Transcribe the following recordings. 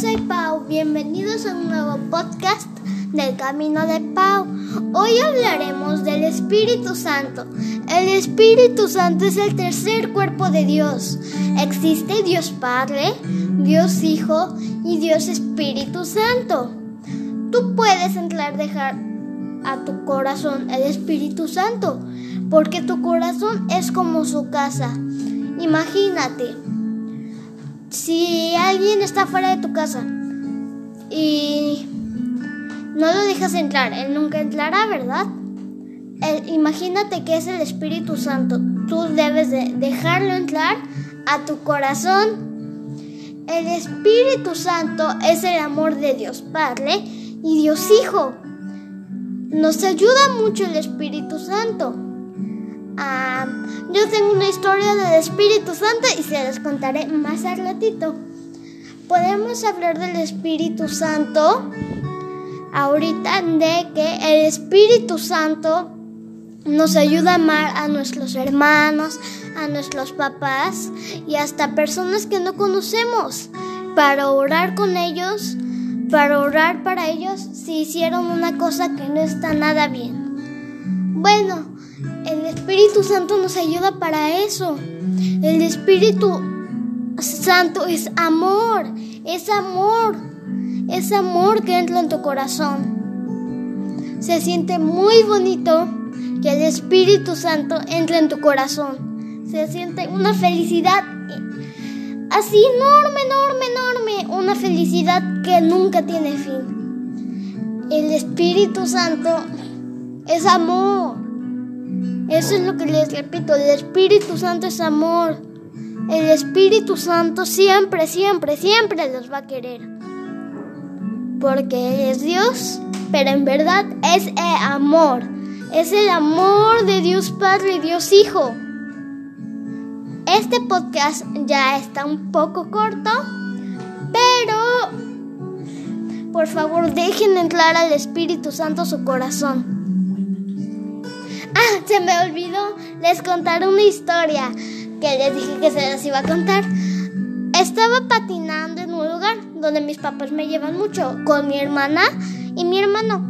soy Pau. Bienvenidos a un nuevo podcast del Camino de Pau. Hoy hablaremos del Espíritu Santo. El Espíritu Santo es el tercer cuerpo de Dios. Existe Dios Padre, Dios Hijo y Dios Espíritu Santo. Tú puedes entrar, dejar a tu corazón el Espíritu Santo, porque tu corazón es como su casa. Imagínate, si alguien está fuera de tu casa y no lo dejas entrar, él nunca entrará, ¿verdad? imagínate que es el Espíritu Santo. Tú debes de dejarlo entrar a tu corazón. El Espíritu Santo es el amor de Dios Padre y Dios Hijo. Nos ayuda mucho el Espíritu Santo. Yo tengo una historia del Espíritu Santo y se las contaré más al ratito. Podemos hablar del Espíritu Santo ahorita de que el Espíritu Santo nos ayuda a amar a nuestros hermanos, a nuestros papás y hasta personas que no conocemos para orar con ellos, para orar para ellos si hicieron una cosa que no está nada bien. Bueno, el Espíritu Santo nos ayuda para eso. El Espíritu Santo es amor, es amor, es amor que entra en tu corazón. Se siente muy bonito que el Espíritu Santo entre en tu corazón. Se siente una felicidad así enorme, enorme, enorme, una felicidad que nunca tiene fin. El Espíritu Santo es amor. Eso es lo que les repito, el Espíritu Santo es amor. El Espíritu Santo siempre, siempre, siempre los va a querer. Porque es Dios, pero en verdad es el amor. Es el amor de Dios Padre y Dios Hijo. Este podcast ya está un poco corto, pero por favor dejen entrar al Espíritu Santo su corazón. Se me olvidó, les contar una historia que les dije que se las iba a contar. Estaba patinando en un lugar donde mis papás me llevan mucho, con mi hermana y mi hermano.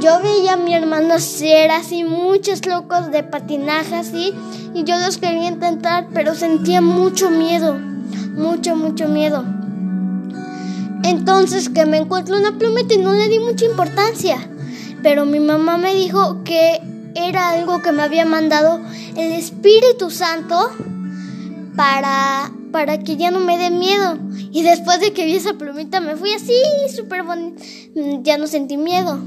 Yo veía a mi hermano hacer así muchos locos de patinaje así y yo los quería intentar, pero sentía mucho miedo, mucho, mucho miedo. Entonces que me encuentro una plumeta y no le di mucha importancia, pero mi mamá me dijo que era algo que me había mandado el Espíritu Santo para, para que ya no me dé miedo. Y después de que vi esa plumita me fui así, súper bonito. Ya no sentí miedo.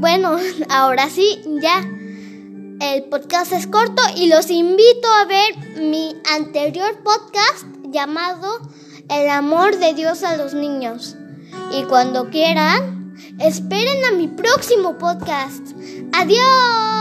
Bueno, ahora sí, ya. El podcast es corto y los invito a ver mi anterior podcast llamado El amor de Dios a los niños. Y cuando quieran, esperen a mi próximo podcast. Adiós.